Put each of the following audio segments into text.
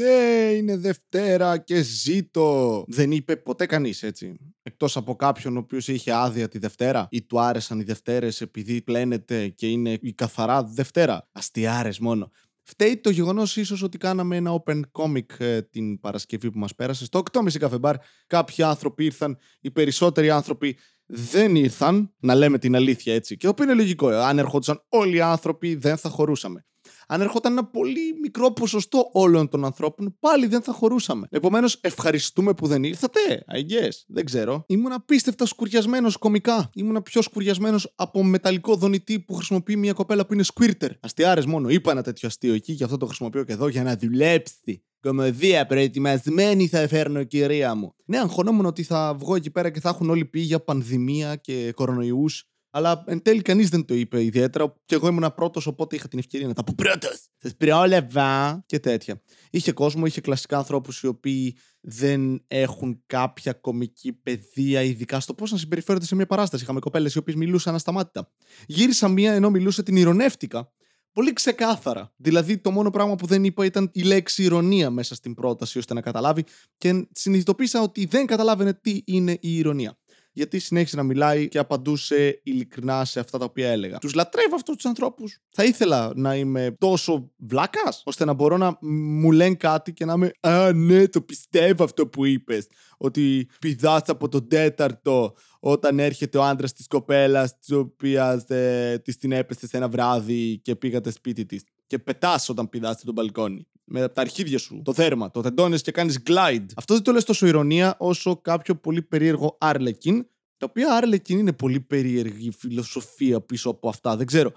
Ναι, είναι Δευτέρα και ζήτω. Δεν είπε ποτέ κανείς έτσι. Εκτός από κάποιον ο οποίος είχε άδεια τη Δευτέρα ή του άρεσαν οι Δευτέρες επειδή πλένεται και είναι η καθαρά Δευτέρα. Αστιάρες μόνο. Φταίει το γεγονός ίσως ότι κάναμε ένα open comic ε, την Παρασκευή που μας πέρασε. Στο 8.30 καφεμπάρ κάποιοι άνθρωποι ήρθαν, οι περισσότεροι άνθρωποι δεν ήρθαν, να λέμε την αλήθεια έτσι. Και το οποίο είναι λογικό. Αν ερχόντουσαν όλοι οι άνθρωποι, δεν θα χωρούσαμε αν ερχόταν ένα πολύ μικρό ποσοστό όλων των ανθρώπων, πάλι δεν θα χωρούσαμε. Επομένως, ευχαριστούμε που δεν ήρθατε. I guess. Δεν ξέρω. Ήμουν απίστευτα σκουριασμένος κομικά. Ήμουν πιο σκουριασμένος από μεταλλικό δονητή που χρησιμοποιεί μια κοπέλα που είναι squirter. Αστιάρες μόνο. Είπα ένα τέτοιο αστείο εκεί, γι' αυτό το χρησιμοποιώ και εδώ για να δουλέψει. Κομμωδία προετοιμασμένη θα φέρνω, κυρία μου. Ναι, αγχωνόμουν ότι θα βγω εκεί πέρα και θα έχουν όλοι πει για πανδημία και κορονοϊούς αλλά εν τέλει κανείς δεν το είπε ιδιαίτερα. Και εγώ ήμουν πρώτος, οπότε είχα την ευκαιρία να τα πω πρώτος. Σας πρόλαβα και τέτοια. Είχε κόσμο, είχε κλασικά ανθρώπους οι οποίοι δεν έχουν κάποια κομική παιδεία, ειδικά στο πώς να συμπεριφέρονται σε μια παράσταση. Είχαμε κοπέλες οι οποίες μιλούσαν ασταμάτητα. Γύρισα μία ενώ μιλούσε, την ηρωνεύτηκα. Πολύ ξεκάθαρα. Δηλαδή, το μόνο πράγμα που δεν είπα ήταν η λέξη ηρωνία μέσα στην πρόταση, ώστε να καταλάβει και συνειδητοποίησα ότι δεν καταλάβαινε τι είναι η ηρωνία γιατί συνέχισε να μιλάει και απαντούσε ειλικρινά σε αυτά τα οποία έλεγα. Τους λατρεύω αυτούς τους ανθρώπους. Θα ήθελα να είμαι τόσο βλάκας, ώστε να μπορώ να μου λένε κάτι και να είμαι Α, ναι, το πιστεύω αυτό που είπες. Ότι πηδάς από τον τέταρτο όταν έρχεται ο άντρας της κοπέλας, της οποίας ε, της την έπεσε σε ένα βράδυ και πήγατε σπίτι της. Και πετάς όταν πηδάς τον μπαλκόνι με τα αρχίδια σου, το θέρμα, το τεντώνεις και κάνεις glide. Αυτό δεν το λες τόσο ηρωνία όσο κάποιο πολύ περίεργο Άρλεκιν. Τα οποία Άρλεκιν είναι πολύ περίεργη φιλοσοφία πίσω από αυτά. Δεν ξέρω.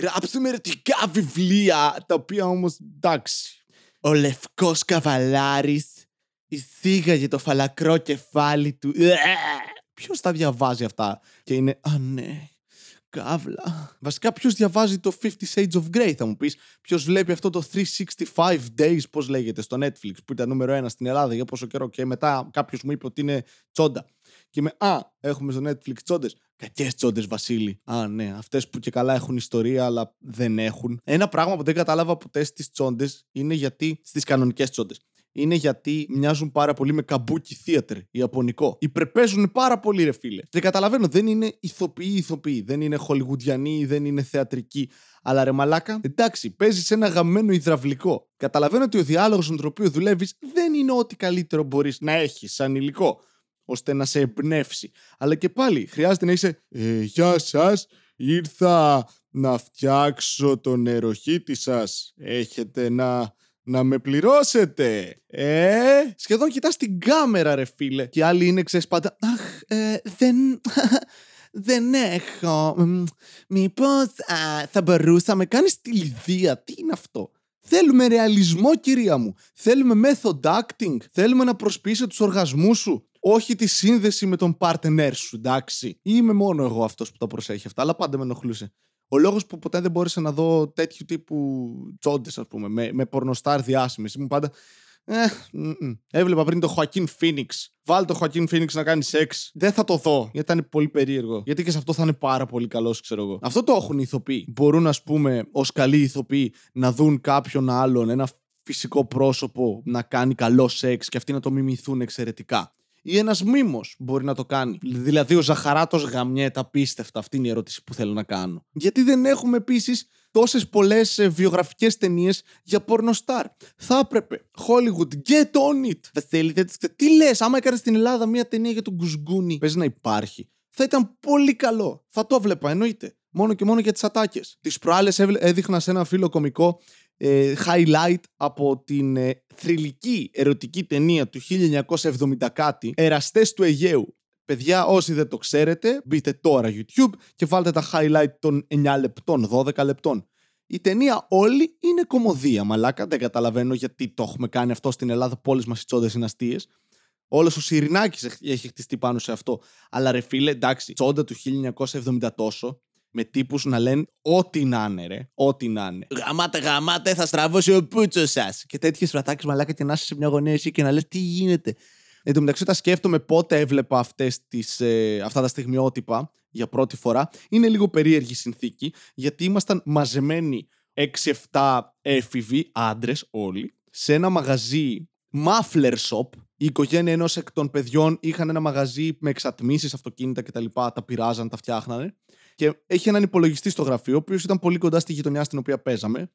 Γράψουμε ερωτικά βιβλία, τα οποία όμως εντάξει. Ο λευκός καβαλάρης εισήγαγε το φαλακρό κεφάλι του. Ποιος τα διαβάζει αυτά και είναι. Α, ναι. Καύλα. Βασικά, ποιος διαβάζει το 50 Shades of Grey, θα μου πεις; Ποιος βλέπει αυτό το 365 Days, πώς λέγεται, στο Netflix, που ήταν νούμερο ένα στην Ελλάδα για πόσο καιρό. Και μετά κάποιος μου είπε ότι είναι τσόντα. Και με Α, έχουμε στο Netflix τσόντες. Κακές τσόντες, Βασίλη. Α, ναι, αυτές που και καλά έχουν ιστορία, αλλά δεν έχουν. Ένα πράγμα που δεν κατάλαβα ποτέ στις τσόντες είναι γιατί. στις κανονικές τσόντες είναι γιατί μοιάζουν πάρα πολύ με καμπούκι θέατρ, ιαπωνικό. Υπερπέζουν πάρα πολύ, ρε φίλε. Δεν καταλαβαίνω, δεν είναι ηθοποιοί ηθοποιοί, δεν είναι χολιγουντιανοί, δεν είναι θεατρικοί. Αλλά ρε μαλάκα, εντάξει, παίζεις ένα γαμμένο υδραυλικό. Καταλαβαίνω ότι ο διάλογος με τον οποίο δουλεύεις δεν είναι ό,τι καλύτερο μπορείς να έχεις σαν υλικό, ώστε να σε εμπνεύσει. Αλλά και πάλι χρειάζεται να είσαι. Ε, γεια σας, ήρθα να φτιάξω τον νεροχύτη σας. Έχετε να να με πληρώσετε. Ε, σχεδόν κοιτάς την κάμερα ρε φίλε. Και άλλοι είναι ξέρεις πάντα, αχ, ε, δεν... δεν έχω. Μήπως α, θα μπορούσαμε κάνεις τη λιδία. Τι είναι αυτό; Θέλουμε ρεαλισμό κυρία μου. Θέλουμε method acting. Θέλουμε να προσπίσει τους οργασμούς σου. Όχι τη σύνδεση με τον partner σου, εντάξει. Είμαι μόνο εγώ αυτός που τα προσέχει αυτά, αλλά πάντα με ενοχλούσε. Ο λόγος που ποτέ δεν μπόρεσα να δω τέτοιου τύπου τσόντες, ας πούμε, με, με πορνοστάρ διάσημες. Ήμουν πάντα. Ε, Έβλεπα πριν το Χωακίν Φίνιξ. Βάλει το Χωακίν Φίνιξ να κάνει σεξ. Δεν θα το δω. Γιατί ήταν πολύ περίεργο. Γιατί και σε αυτό θα είναι πάρα πολύ καλός, ξέρω εγώ. Αυτό το έχουν οι ηθοποιοί. Μπορούν, ας πούμε, ως καλοί ηθοποιοί να δουν κάποιον άλλον, ένα φυσικό πρόσωπο να κάνει καλό σεξ και αυτοί να το μιμηθούν εξαιρετικά ή ένας μήμο μπορεί να το κάνει. Δηλαδή, ο Ζαχαράτος γαμιέται απίστευτα. Αυτή είναι η ερώτηση που θέλω να κάνω. Γιατί δεν έχουμε επίσης τόσες πολλές ε, βιογραφικές ταινίες για πορνοστάρ. Θα έπρεπε. Hollywood, get on it. Βασίλη, τι λες, άμα έκανες στην Ελλάδα μια ταινία για τον Γκουσγκούνι, παίζει να υπάρχει. Θα ήταν πολύ καλό. Θα το βλέπα, εννοείται. Μόνο και μόνο για τις ατάκες. Τις προάλλες έδειχνα σε ένα φίλο κομικό ε, highlight από την ε, θρηλυκή ερωτική ταινία του 1970 κάτι «Εραστές του Αιγαίου». Παιδιά, όσοι δεν το ξέρετε, μπείτε τώρα YouTube και βάλτε τα highlight των 9 λεπτών, 12 λεπτών. Η ταινία όλη είναι κομμωδία, μαλάκα. Δεν καταλαβαίνω γιατί το έχουμε κάνει αυτό στην Ελλάδα. Πόλει μας οι τσόντες είναι αστείες. Όλος ο Σιρινάκης έχει χτιστεί πάνω σε αυτό. Αλλά ρε φίλε, εντάξει, τσόντα του 1970 τόσο με τύπους να λένε ό,τι να είναι, ρε. Ό,τι να είναι. Γαμάτε, γαμάτε, θα στραβώσει ο πούτσος σας. Και τέτοιες φρατάκες μαλάκα και να είσαι σε μια γωνία εσύ και να λες τι γίνεται. Εν τω μεταξύ, όταν σκέφτομαι πότε έβλεπα αυτές τις, ε, αυτά τα στιγμιότυπα για πρώτη φορά, είναι λίγο περίεργη συνθήκη, γιατί ήμασταν μαζεμένοι 6-7 έφηβοι, άντρες όλοι, σε ένα μαγαζί muffler shop. Η οικογένεια ενός εκ των παιδιών είχαν ένα μαγαζί με εξατμίσεις αυτοκίνητα κτλ. Τα, τα πειράζαν, τα φτιάχνανε. Και έχει έναν υπολογιστή στο γραφείο, ο οποίος ήταν πολύ κοντά στη γειτονιά στην οποία παίζαμε.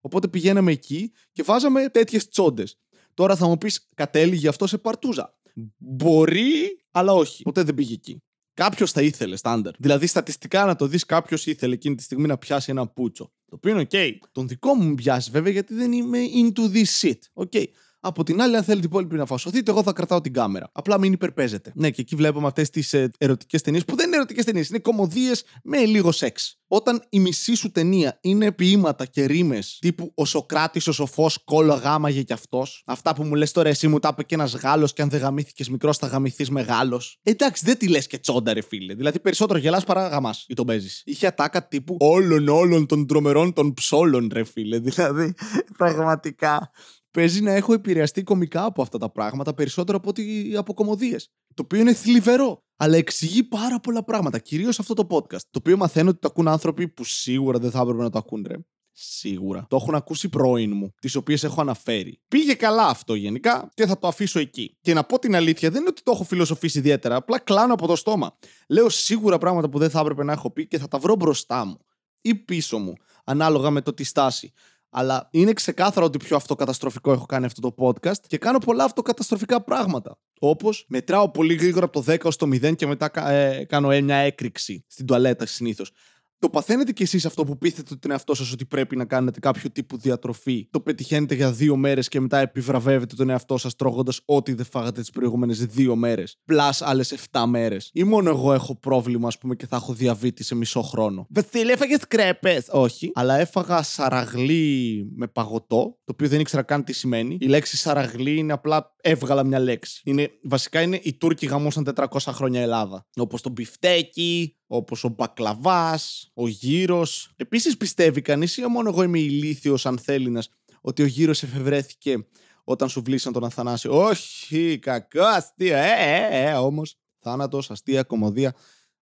Οπότε πηγαίναμε εκεί και βάζαμε τέτοιες τσόντες. Τώρα θα μου πεις, κατέληγε αυτό σε παρτούζα; Μπορεί, αλλά όχι. Ποτέ δεν πήγε εκεί. Κάποιος θα ήθελε, στάνταρ. Δηλαδή, στατιστικά να το δεις, κάποιος ήθελε εκείνη τη στιγμή να πιάσει ένα πούτσο. Το οποίο είναι OK. Τον δικό μου πιάσει βέβαια γιατί δεν είμαι into this shit. OK. Από την άλλη, αν θέλετε οι υπόλοιποι να φασωθείτε, εγώ θα κρατάω την κάμερα. Απλά μην υπερπέζετε. Ναι, και εκεί βλέπουμε αυτές τις ε, ερωτικές ταινίες που δεν είναι ερωτικές ταινίες, είναι κομμωδίες με λίγο σεξ. Όταν η μισή σου ταινία είναι ποίηματα και ρήμες τύπου Ο Σοκράτης, ο Σοφός, κόλλο γάμαγε κι αυτός. Αυτά που μου λες τώρα εσύ μου τα είπε και ένας Γάλλος και αν δεν γαμήθηκες μικρός θα γαμηθείς μεγάλος. Εντάξει, δεν τη λες και τσόντα, ρε φίλε. Δηλαδή περισσότερο γελάς παρά γαμάς ή τον παίζεις. Είχε ατάκα τύπου Όλων όλων των τρομερών των ψόλων, ρε φίλε. Δηλαδή, πραγματικά παίζει να έχω επηρεαστεί κομικά από αυτά τα πράγματα περισσότερο από ότι από κομμωδίε. Το οποίο είναι θλιβερό. Αλλά εξηγεί πάρα πολλά πράγματα. Κυρίως αυτό το podcast. Το οποίο μαθαίνω ότι το ακούν άνθρωποι που σίγουρα δεν θα έπρεπε να το ακούν, ρε. Σίγουρα. Το έχουν ακούσει πρώην μου, τις οποίες έχω αναφέρει. Πήγε καλά αυτό γενικά και θα το αφήσω εκεί. Και να πω την αλήθεια, δεν είναι ότι το έχω φιλοσοφήσει ιδιαίτερα, απλά κλάνω από το στόμα. Λέω σίγουρα πράγματα που δεν θα έπρεπε να έχω πει και θα τα βρω μπροστά μου ή πίσω μου, ανάλογα με το τι στάση. Αλλά είναι ξεκάθαρο ότι πιο αυτοκαταστροφικό έχω κάνει αυτό το podcast και κάνω πολλά αυτοκαταστροφικά πράγματα. Όπως μετράω πολύ γρήγορα από το 10 ως το 0 και μετά ε, κάνω μια έκρηξη στην τουαλέτα συνήθως. Το παθαίνετε κι εσείς αυτό που πείθετε τον εαυτό σας ότι πρέπει να κάνετε κάποιο τύπου διατροφή; Το πετυχαίνετε για δύο μέρες και μετά επιβραβεύετε τον εαυτό σας τρώγοντας ό,τι δεν φάγατε τις προηγούμενες δύο μέρες. Πλάς άλλες 7 μέρες; Ή μόνο εγώ έχω πρόβλημα, ας πούμε, και θα έχω διαβήτη σε μισό χρόνο; Βασίλη, έφαγες κρέπες. Όχι. Αλλά έφαγα σαραγλί με παγωτό, το οποίο δεν ήξερα καν τι σημαίνει. Η λέξη σαραγλί είναι απλά έβγαλα μια λέξη. Είναι, βασικά είναι οι Τούρκοι γαμούσαν 400 χρόνια Ελλάδα. Όπως το μπιφτέκι, όπως ο μπακλαβάς, ο γύρος. Επίσης πιστεύει κανείς, ή μόνο εγώ είμαι ηλίθιος αν θέλει ότι ο γύρος εφευρέθηκε όταν σου βλήσαν τον Αθανάσιο; Όχι, κακό, αστείο, ε, ε, ε, όμως. Θάνατος, αστεία, κομμωδία.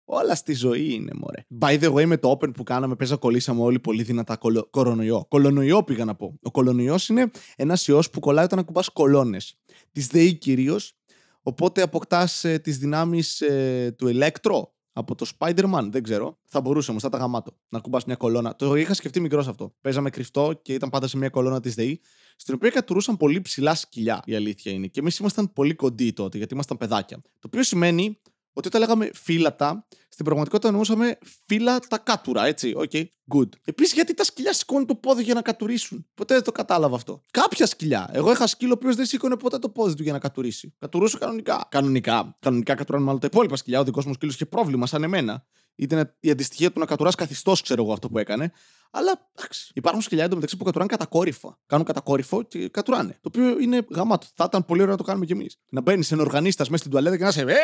Όλα στη ζωή είναι, μωρέ. By the way, με το Open που κάναμε, παίζα κολλήσαμε όλοι πολύ δυνατά κολο... κορονοϊό. Κολονοϊό πήγα να πω. Ο κολονοϊός είναι ένας ιός που κολλάει όταν ακουμπάς κολόνες. Τη ΔΕΗ κυρίως. Οπότε αποκτάς ε, τις δυνάμεις ε, του Electro από το Spider-Man, δεν ξέρω. Θα μπορούσε όμως, θα ήταν γαμάτο. Να ακουμπάς μια κολόνα. Το είχα σκεφτεί μικρό αυτό. Παίζαμε κρυφτό και ήταν πάντα σε μια κολόνα της ΔΕΗ, στην οποία κατουρούσαν πολύ ψηλά σκυλιά, η αλήθεια είναι. Και εμείς ήμασταν πολύ κοντοί τότε, γιατί ήμασταν παιδάκια. Το οποίο σημαίνει ότι όταν λέγαμε φύλα τα, στην πραγματικότητα εννοούσαμε φύλα τα κάτουρα, έτσι. Okay, good. Επίσης, γιατί τα σκυλιά σηκώνουν το πόδι για να κατουρήσουν. Ποτέ δεν το κατάλαβα αυτό. Κάποια σκυλιά. Εγώ είχα σκύλο ο οποίος δεν σήκωνε ποτέ το πόδι του για να κατουρήσει. Κατουρούσε κανονικά. Κανονικά. Κανονικά κατουράνε μάλλον τα υπόλοιπα σκυλιά. Ο δικός μου σκύλος είχε πρόβλημα, σαν εμένα. Ήταν η αντιστοιχεία του να κατουράς καθιστός, ξέρω εγώ αυτό που έκανε. Αλλά εντάξει. Υπάρχουν σκυλιά εντωμεταξύ που κατουράνε κατακόρυφα. Κάνουν κατακόρυφο και κατουράνε. Το οποίο είναι γαμάτο. Θα ήταν πολύ ωραίο να το κάνουμε κι εμείς. Να μπαίνεις ένα οργανίστας μέσα στην τουαλέτα και να σε Ε,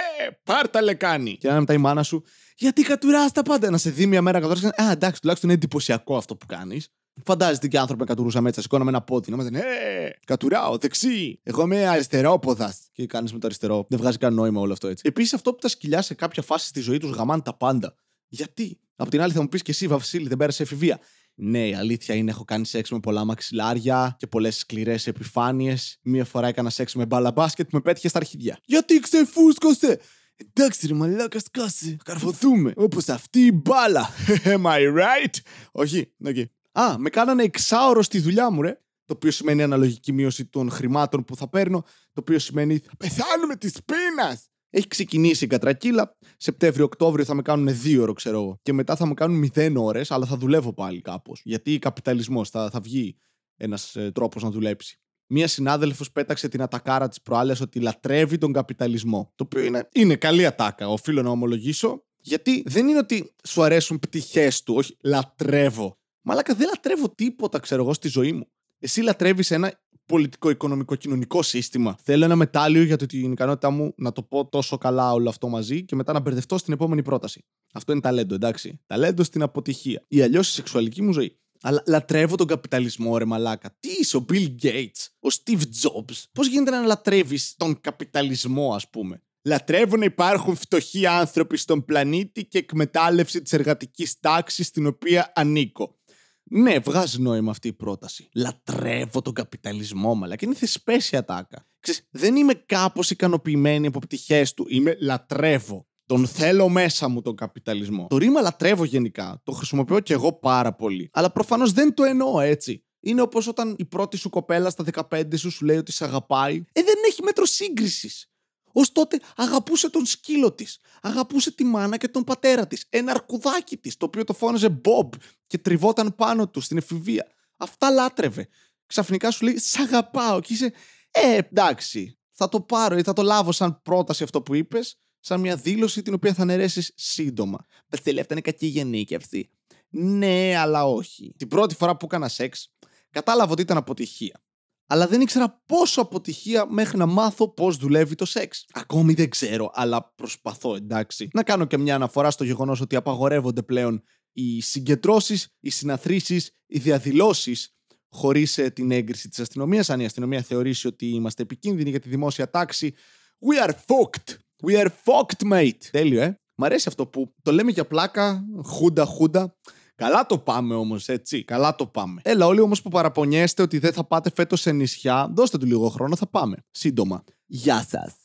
πάρτα λεκάνη. Και να είναι μετά η μάνα σου. Γιατί κατουράς τα πάντα. Να σε δει μια μέρα κατουράς. Α, εντάξει, τουλάχιστον είναι εντυπωσιακό αυτό που κάνεις. Φαντάζεστε και άνθρωποι να κατουρούσαμε έτσι, σηκώναμε ένα πόδι. Να είμαστε, Ε, κατουράω, δεξί. Εγώ είμαι αριστερόποδας. Και κάνεις με το αριστερό. Δεν βγάζει κανένα νόημα όλο αυτό έτσι. Επίσης αυτό που τα σκυλιά σε κάποια φάση στη ζωή τους γαμάνε τα πάντα. Γιατί; Από την άλλη θα μου πεις και εσύ, Βασίλη, δεν πέρασε εφηβεία. Ναι, η αλήθεια είναι έχω κάνει σεξ με πολλά μαξιλάρια και πολλές σκληρές επιφάνειες. Μία φορά έκανα σεξ με μπάλα μπάσκετ που με πέτυχε στα αρχίδια. Γιατί ξεφούσκωσε! Εντάξει, ρε μαλάκα, σκάσε. Καρφωθούμε. Όπως αυτή η μπάλα. Am I right? Όχι, okay. Α, με κάνανε εξάωρο στη δουλειά μου, ρε. Το οποίο σημαίνει αναλογική μείωση των χρημάτων που θα παίρνω. Το οποίο σημαίνει θα πεθάνουμε της πείνας. Έχει ξεκινήσει η κατρακύλα. Σεπτέμβριο-Οκτώβριο θα με κάνουν δύο ώρο, ξέρω εγώ. Και μετά θα με κάνουν μηδέν ώρες, αλλά θα δουλεύω πάλι κάπως. Γιατί καπιταλισμός θα, θα βγει ένας ε, τρόπος να δουλέψει. Μία συνάδελφος πέταξε την ατακάρα της προάλλες ότι λατρεύει τον καπιταλισμό. Το οποίο είναι, είναι καλή ατάκα, οφείλω να ομολογήσω. Γιατί δεν είναι ότι σου αρέσουν πτυχές του, όχι λατρεύω. Μαλάκα δεν λατρεύω τίποτα, ξέρω εγώ, στη ζωή μου. Εσύ λατρεύεις ένα πολιτικό, οικονομικό, κοινωνικό σύστημα. Θέλω ένα μετάλλιο για την ικανότητά μου να το πω τόσο καλά όλο αυτό μαζί και μετά να μπερδευτώ στην επόμενη πρόταση. Αυτό είναι ταλέντο, εντάξει. Ταλέντο στην αποτυχία. Ή αλλιώς η σεξουαλική μου ζωή. Αλλά λατρεύω τον καπιταλισμό, ρε μαλάκα. Τι είσαι, ο Bill Gates, ο Steve Jobs. Πώς γίνεται να λατρεύεις τον καπιταλισμό, ας πούμε; Λατρεύω να υπάρχουν φτωχοί άνθρωποι στον πλανήτη και εκμετάλλευση της εργατικής τάξης στην οποία ανήκω. Ναι, βγάζει νόημα αυτή η πρόταση. Λατρεύω τον καπιταλισμό, μαλα και είναι θεσπέσια τάκα. Ξέρεις, δεν είμαι κάπως ικανοποιημένη από πτυχές του. Είμαι λατρεύω. Τον θέλω μέσα μου τον καπιταλισμό. Το ρήμα λατρεύω γενικά. Το χρησιμοποιώ και εγώ πάρα πολύ. Αλλά προφανώς δεν το εννοώ έτσι. Είναι όπως όταν η πρώτη σου κοπέλα στα 15 σου σου λέει ότι σε αγαπάει. Ε, δεν έχει μέτρο σύγκρισης. Ω τότε αγαπούσε τον σκύλο της. Αγαπούσε τη μάνα και τον πατέρα της. Ένα αρκουδάκι της, το οποίο το φώναζε Bob και τριβόταν πάνω του στην εφηβεία. Αυτά λάτρευε. Ξαφνικά σου λέει Σ' αγαπάω και είσαι. Ε, εντάξει. Θα το πάρω ή θα το λάβω σαν πρόταση αυτό που είπες, σαν μια δήλωση την οποία θα αναιρέσει σύντομα. Πεθέλη, αυτά είναι κακή γενίκευση. Ναι, αλλά όχι. Την πρώτη φορά που έκανα σεξ, κατάλαβα ότι ήταν αποτυχία αλλά δεν ήξερα πόσο αποτυχία μέχρι να μάθω πώς δουλεύει το σεξ. Ακόμη δεν ξέρω, αλλά προσπαθώ, εντάξει. Να κάνω και μια αναφορά στο γεγονός ότι απαγορεύονται πλέον οι συγκεντρώσεις, οι συναθρήσεις, οι διαδηλώσεις χωρίς ε, την έγκριση της αστυνομίας. Αν η αστυνομία θεωρήσει ότι είμαστε επικίνδυνοι για τη δημόσια τάξη, we are fucked. We are fucked, mate. Τέλειο, ε. Μ' αρέσει αυτό που το λέμε για πλάκα, χούντα, χούντα. Καλά το πάμε όμως, έτσι. Καλά το πάμε. Έλα, όλοι όμως που παραπονιέστε ότι δεν θα πάτε φέτος σε νησιά, δώστε του λίγο χρόνο, θα πάμε. Σύντομα. Γεια σας.